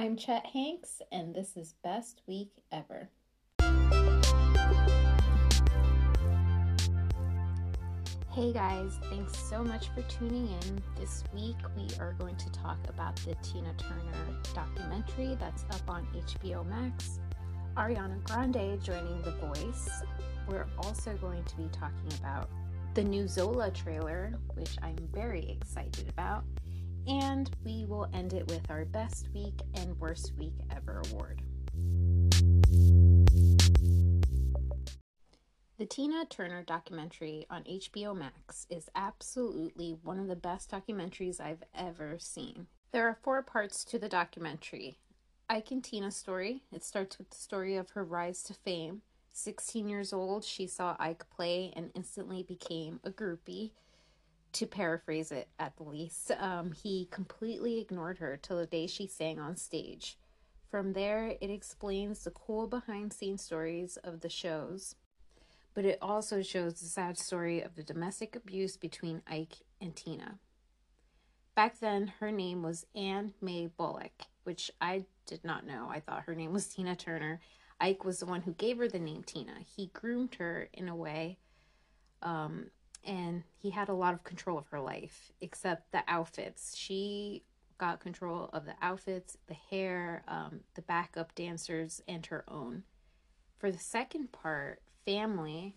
I'm Chet Hanks, and this is Best Week Ever. Hey guys, thanks so much for tuning in. This week we are going to talk about the Tina Turner documentary that's up on HBO Max. Ariana Grande joining The Voice. We're also going to be talking about the new Zola trailer, which I'm very excited about. And we will end it with our Best Week and Worst Week Ever award. The Tina Turner documentary on HBO Max is absolutely one of the best documentaries I've ever seen. There are four parts to the documentary. Ike and Tina's story. It starts with the story of her rise to fame. 16 years old, she saw Ike play and instantly became a groupie. To paraphrase it at the least, um, he completely ignored her till the day she sang on stage. From there, it explains the cool behind scenes stories of the shows but it also shows the sad story of the domestic abuse between Ike and Tina. Back then, her name was Anna Mae Bullock, which I did not know. I thought her name was Tina Turner. Ike was the one who gave her the name Tina. He groomed her in a way, um, and he had a lot of control of her life, except the outfits. She got control of the outfits, the hair, um, the backup dancers, and her own. For the second part, family.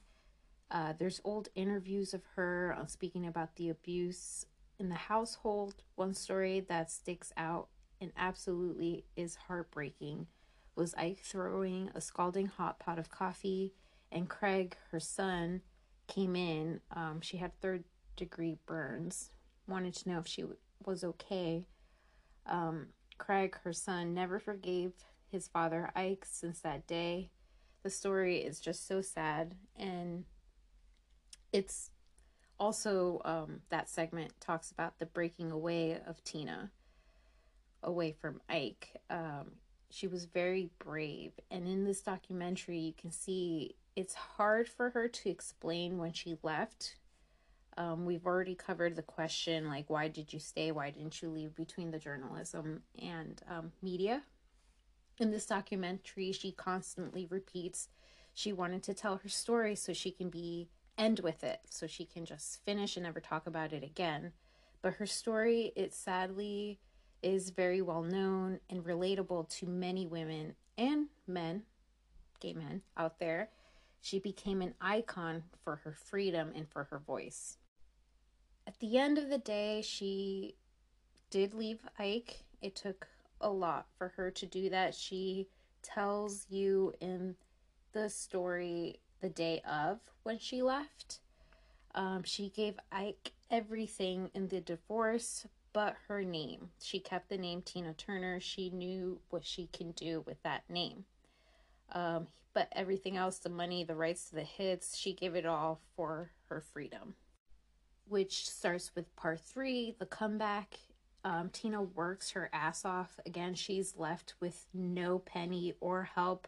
Uh, there's old interviews of her speaking about the abuse in the household. One story that sticks out and absolutely is heartbreaking was Ike throwing a scalding hot pot of coffee, and Craig, her son, came in. Um, she had third degree burns. Wanted to know if she w- was okay. Um, Craig, her son, never forgave his father Ike since that day the story is just so sad and it's also um, that segment talks about the breaking away of tina away from ike um, she was very brave and in this documentary you can see it's hard for her to explain when she left um, we've already covered the question like why did you stay why didn't you leave between the journalism and um, media in this documentary, she constantly repeats she wanted to tell her story so she can be end with it, so she can just finish and never talk about it again. But her story, it sadly is very well known and relatable to many women and men, gay men out there. She became an icon for her freedom and for her voice. At the end of the day, she did leave Ike. It took a lot for her to do that. She tells you in the story the day of when she left. Um, she gave Ike everything in the divorce but her name. She kept the name Tina Turner. She knew what she can do with that name. Um, but everything else the money, the rights to the hits she gave it all for her freedom. Which starts with part three the comeback um, Tina works her ass off. Again, she's left with no penny or help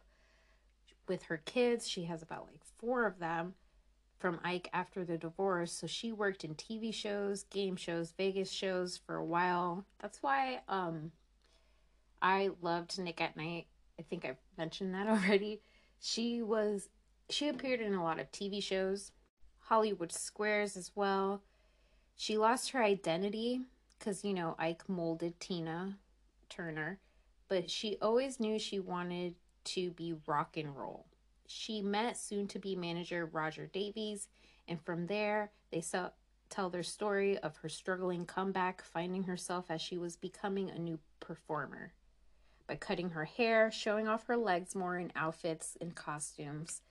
with her kids. She has about like four of them from Ike after the divorce. So she worked in TV shows, game shows, Vegas shows for a while. That's why um, I loved Nick at Nite. I think I've mentioned that already. She was she appeared in a lot of TV shows, Hollywood Squares as well. She lost her identity because, you know, Ike molded Tina Turner, but she always knew she wanted to be rock and roll. She met soon to be manager Roger Davies, and from there, they saw, tell their story of her struggling comeback, finding herself as she was becoming a new performer. By cutting her hair, showing off her legs more in outfits and costumes.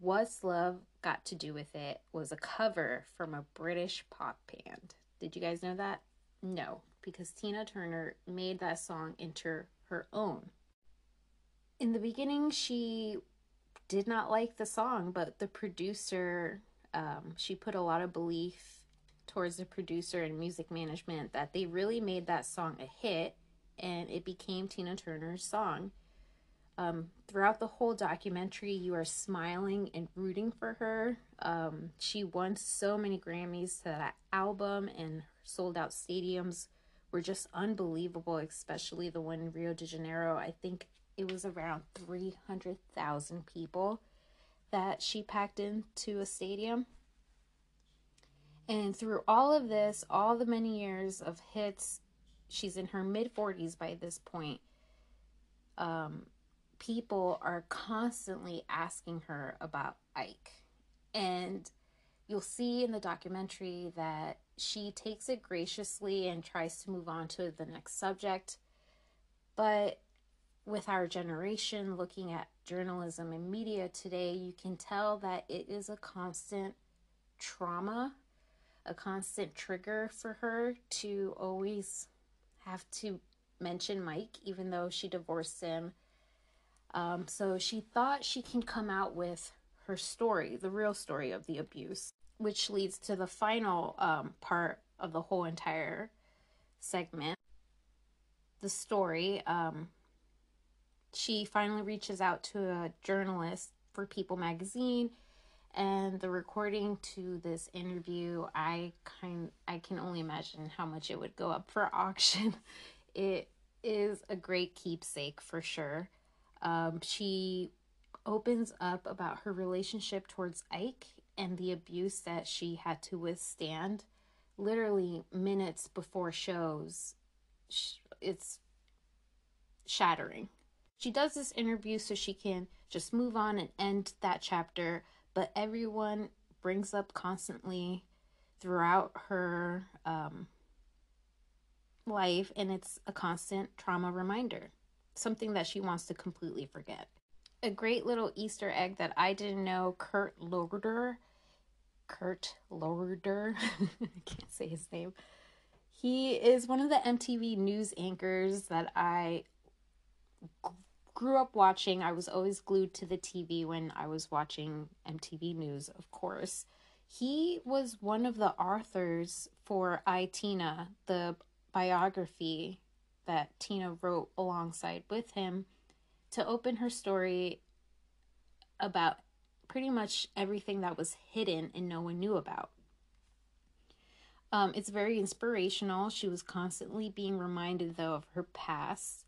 What's Love Got to Do with It was a cover from a British pop band. Did you guys know that? No, because Tina Turner made that song into her own. In the beginning, she did not like the song, but the producer, um, she put a lot of belief towards the producer and music management that they really made that song a hit and it became Tina Turner's song. Um, throughout the whole documentary, you are smiling and rooting for her. Um, she won so many Grammys to that album and sold out stadiums were just unbelievable, especially the one in Rio de Janeiro. I think it was around 300,000 people that she packed into a stadium. And through all of this, all the many years of hits, she's in her mid 40s by this point. Um, people are constantly asking her about Ike. And you'll see in the documentary that she takes it graciously and tries to move on to the next subject. But with our generation looking at journalism and media today, you can tell that it is a constant trauma, a constant trigger for her to always have to mention Mike, even though she divorced him. Um, so she thought she can come out with her story, the real story of the abuse, which leads to the final um, part of the whole entire segment. The story, um, she finally reaches out to a journalist for People magazine and the recording to this interview i kind i can only imagine how much it would go up for auction. It is a great keepsake for sure. Um, she opens up about her relationship towards ike and the abuse that she had to withstand. Literally minutes before shows it's shattering. She does this interview so she can just move on and end that chapter, but everyone brings up constantly throughout her um, life, and it's a constant trauma reminder, something that she wants to completely forget. A great little Easter egg that I didn't know Kurt Loder, Kurt Loder, I can't say his name. He is one of the MTV news anchors that I grew up watching. I was always glued to the TV when I was watching MTV News, of course. He was one of the authors for I Tina, the biography that Tina wrote alongside with him to open her story about pretty much everything that was hidden and no one knew about. Um, it's very inspirational. She was constantly being reminded, though, of her past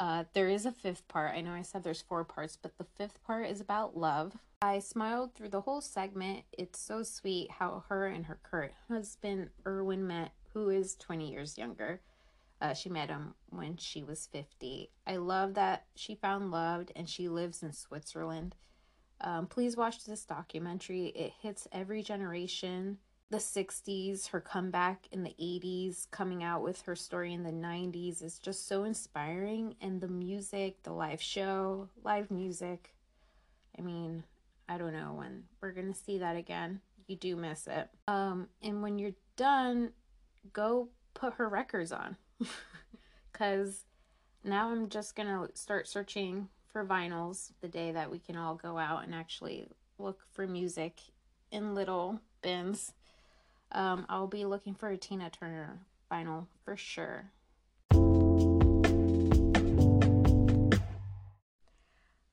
uh, there is a fifth part. I know I said there's four parts, but the fifth part is about love. I smiled through the whole segment. It's so sweet how her and her current husband, Erwin, met, who is 20 years younger. Uh, she met him when she was 50. I love that she found love and she lives in Switzerland. Um, please watch this documentary. It hits every generation the 60s, her comeback in the 80s, coming out with her story in the 90s is just so inspiring. And the music, the live show, live music, I mean, I don't know when we're going to see that again. You do miss it. Um, and when you're done, go put her records on. Because now I'm just going to start searching for vinyls the day that we can all go out and actually look for music in little bins um, I'll be looking for a Tina Turner vinyl for sure.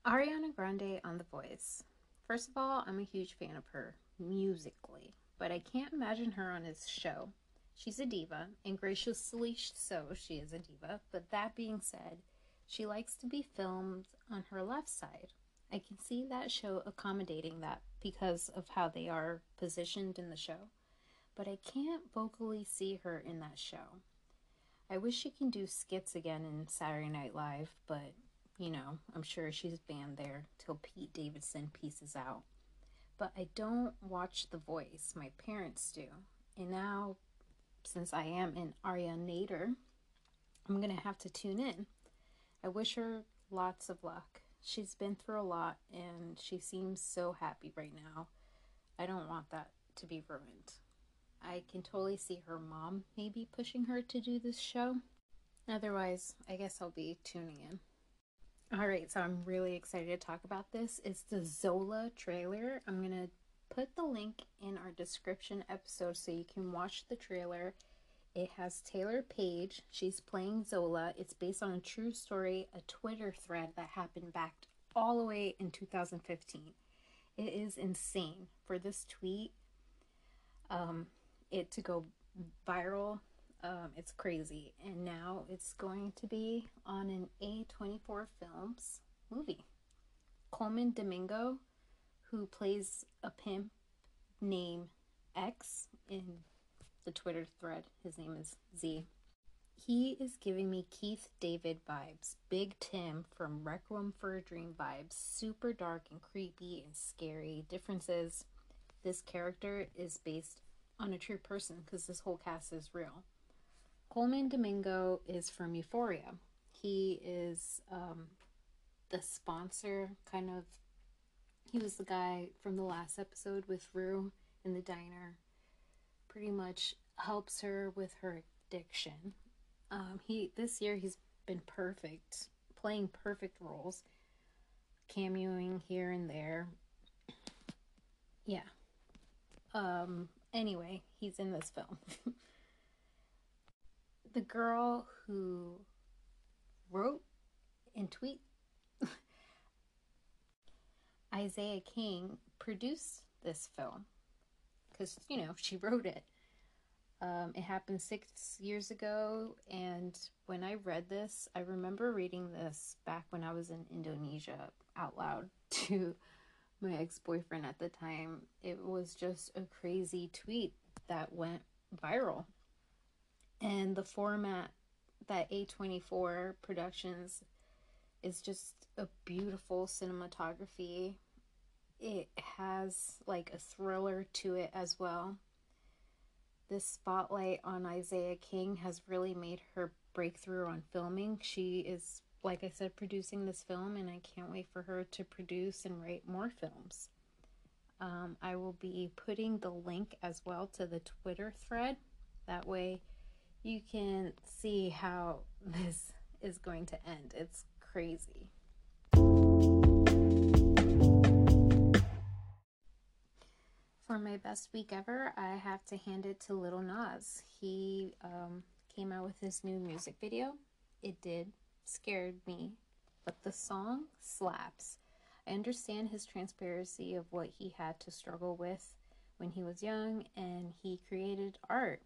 Ariana Grande on The Voice. First of all, I'm a huge fan of her musically, but I can't imagine her on his show. She's a diva, and graciously so, she is a diva. But that being said, she likes to be filmed on her left side. I can see that show accommodating that because of how they are positioned in the show but I can't vocally see her in that show. I wish she can do skits again in Saturday Night Live, but you know, I'm sure she's banned there till Pete Davidson pieces out. But I don't watch The Voice, my parents do. And now, since I am an Arianator, I'm gonna have to tune in. I wish her lots of luck. She's been through a lot and she seems so happy right now. I don't want that to be ruined. I can totally see her mom maybe pushing her to do this show. Otherwise, I guess I'll be tuning in. Alright, so I'm really excited to talk about this. It's the Zola trailer. I'm going to put the link in our description episode so you can watch the trailer. It has Taylour Paige. She's playing Zola. It's based on a true story, a Twitter thread that happened back all the way in 2015. It is insane. For this tweet, um, it to go viral. Um, it's crazy. And now it's going to be on an A24 Films movie. Colman Domingo, who plays a pimp named X in the Twitter thread, his name is Z. He is giving me Keith David vibes, Big Tim from Requiem for a Dream vibes, super dark and creepy and scary. Differences this character is based on a true person because this whole cast is real. Colman Domingo is from Euphoria. He is um, the sponsor, kind of. He was the guy from the last episode with Rue in the diner. Pretty much helps her with her addiction. Um, he this year he's been perfect, playing perfect roles, cameoing here and there. Yeah. Um. Anyway, he's in this film. the girl who wrote and tweet A'Ziah King produced this film because you know she wrote it. Um, it happened six years ago, and when I read this, I remember reading this back when I was in Indonesia out loud to my ex boyfriend at the time. It was just a crazy tweet that went viral and the format that A24 Productions is just a beautiful cinematography. It has like a thriller to it as well. This spotlight on A'Ziah King has really made her breakthrough on filming. She is, like I said, producing this film, and I can't wait for her to produce and write more films. Um, I will be putting the link as well to the Twitter thread. That way, you can see how this is going to end. It's crazy. For my best week ever, I have to hand it to Lil Nas. He um, came out with his new music video. It did scared me, but the song slaps. I understand his transparency of what he had to struggle with when he was young, and he created art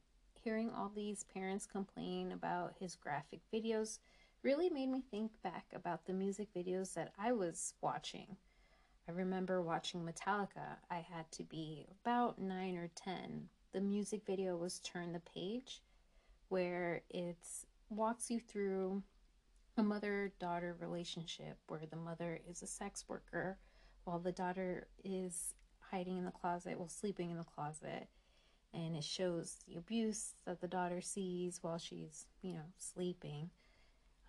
hearing all these parents complain about his graphic videos really made me think back about the music videos that I was watching. I remember watching Metallica. I had to be about 9 or 10. The music video was Turn the Page, where it walks you through a mother daughter relationship where the mother is a sex worker while the daughter is hiding in the closet, well, sleeping in the closet and it shows the abuse that the daughter sees while she's, you know, sleeping.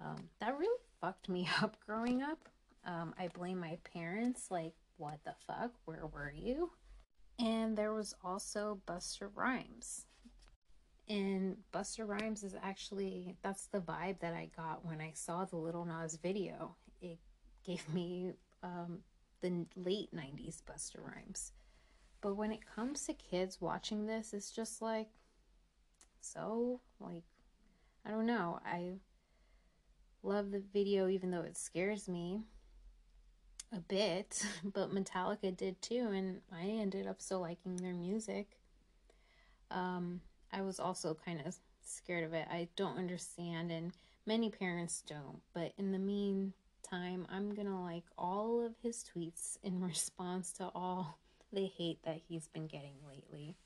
Um, that really fucked me up growing up. Um, I blame my parents, like, what the fuck? Where were you? And there was also Busta Rhymes. And Busta Rhymes is actually, that's the vibe that I got when I saw the Lil Nas video. It gave me um, the late 90s Busta Rhymes. But when it comes to kids watching this, it's just like, so, like, I don't know. I love the video even though it scares me a bit, but Metallica did too, and I ended up still liking their music. Um, I was also kind of scared of it. I don't understand, and many parents don't, but in the meantime, I'm gonna like all of his tweets in response to all the hate that he's been getting lately.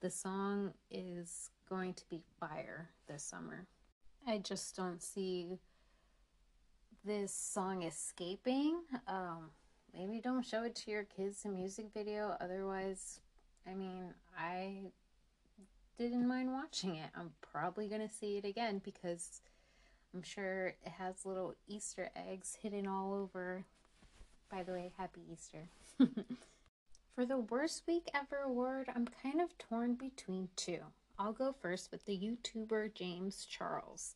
The song is going to be fire this summer. I just don't see this song escaping. Um, maybe don't show it to your kids in music video. Otherwise, I mean, I didn't mind watching it. I'm probably going to see it again because I'm sure it has little Easter eggs hidden all over. By the way, happy Easter. For the worst week ever award, I'm kind of torn between two. I'll go first with the YouTuber James Charles.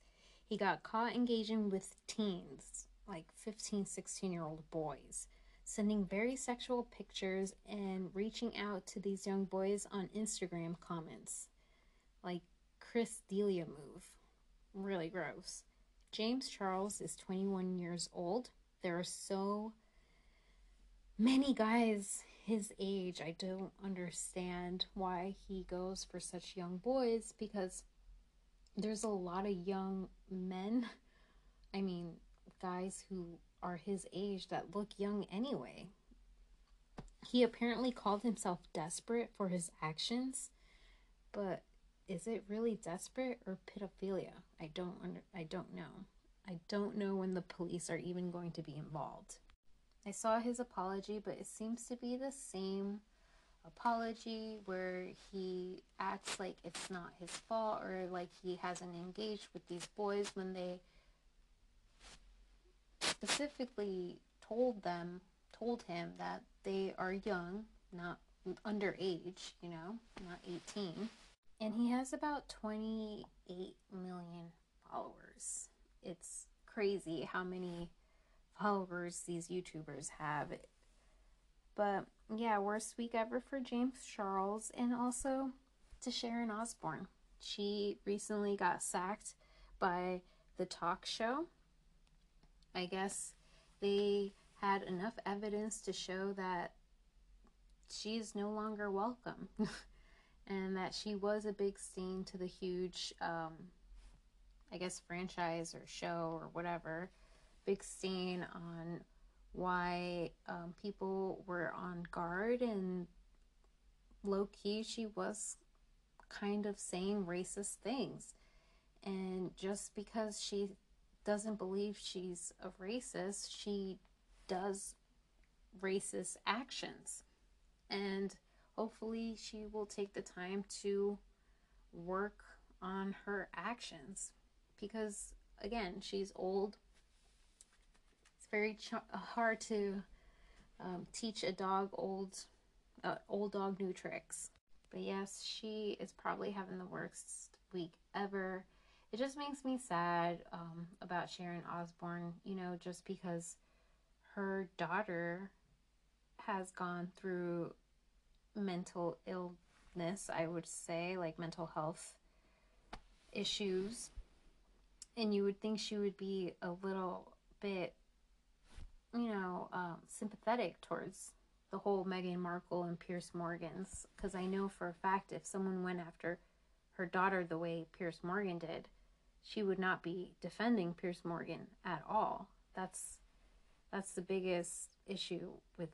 He got caught engaging with teens, like 15, 16 year old boys, sending very sexual pictures and reaching out to these young boys on Instagram comments. Like Chris D'Elia move. Really gross. James Charles is 21 years old. There are so many guys his age, I don't understand why he goes for such young boys because there's a lot of young men, I mean, guys who are his age that look young anyway. He apparently called himself desperate for his actions, but is it really desperate or pedophilia? I don't under, I don't know. I don't know when the police are even going to be involved. I saw his apology, but it seems to be the same apology where he acts like it's not his fault or like he hasn't engaged with these boys when they specifically told them told him that they are young, not underage, you know, not 18. And he has about 28 million followers. It's crazy how many followers these YouTubers have. But yeah, worst week ever for James Charles and also to Sharon Osbourne. She recently got sacked by the talk show. I guess they had enough evidence to show that she's no longer welcome and that she was a big stain to the huge, um, I guess, franchise or show or whatever. Big stain on why um, people were on guard and low key she was kind of saying racist things. And just because she doesn't believe she's a racist, she does racist actions. And hopefully she will take the time to work on her actions because again, she's old It's very ch- hard to um, teach a dog old uh, old dog new tricks. But yes, she is probably having the worst week ever. It just makes me sad um, about Sharon Osbourne you know, just because her daughter has gone through mental illness, I would say, like mental health issues. And you would think she would be a little bit you know, um, sympathetic towards the whole Meghan Markle and Piers Morgan's because I know for a fact if someone went after her daughter the way Piers Morgan did, she would not be defending Piers Morgan at all. That's that's the biggest issue with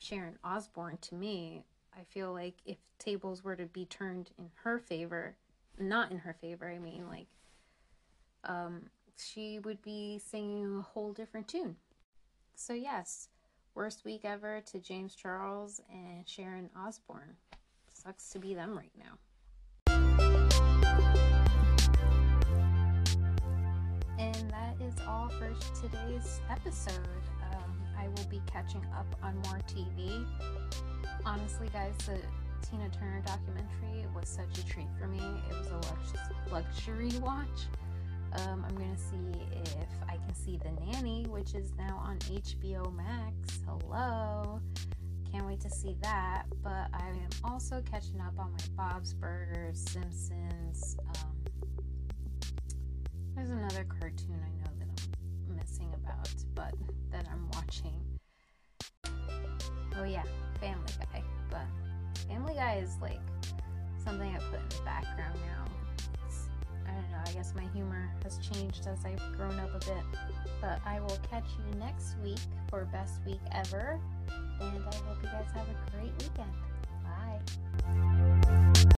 Sharon Osbourne to me. I feel like if tables were to be turned in her favor, not in her favor, I mean like um she would be singing a whole different tune. So, yes, worst week ever to James Charles and Sharon Osbourne. Sucks to be them right now. And that is all for today's episode. Um, I will be catching up on more TV. Honestly, guys, the Tina Turner documentary was such a treat for me. It was a lux- luxury watch. Um, I'm gonna see if I can see The Nanny, which is now on HBO Max. Hello. Can't wait to see that. But I am also catching up on my Bob's Burgers, Simpsons. Um, there's another cartoon I know that about, but that I'm watching. Oh, yeah, Family Guy. But Family Guy is like something I put in the background now I don't know, I guess my humor has changed as I've grown up a bit. But I will catch you next week for Best Week Ever. And I hope you guys have a great weekend.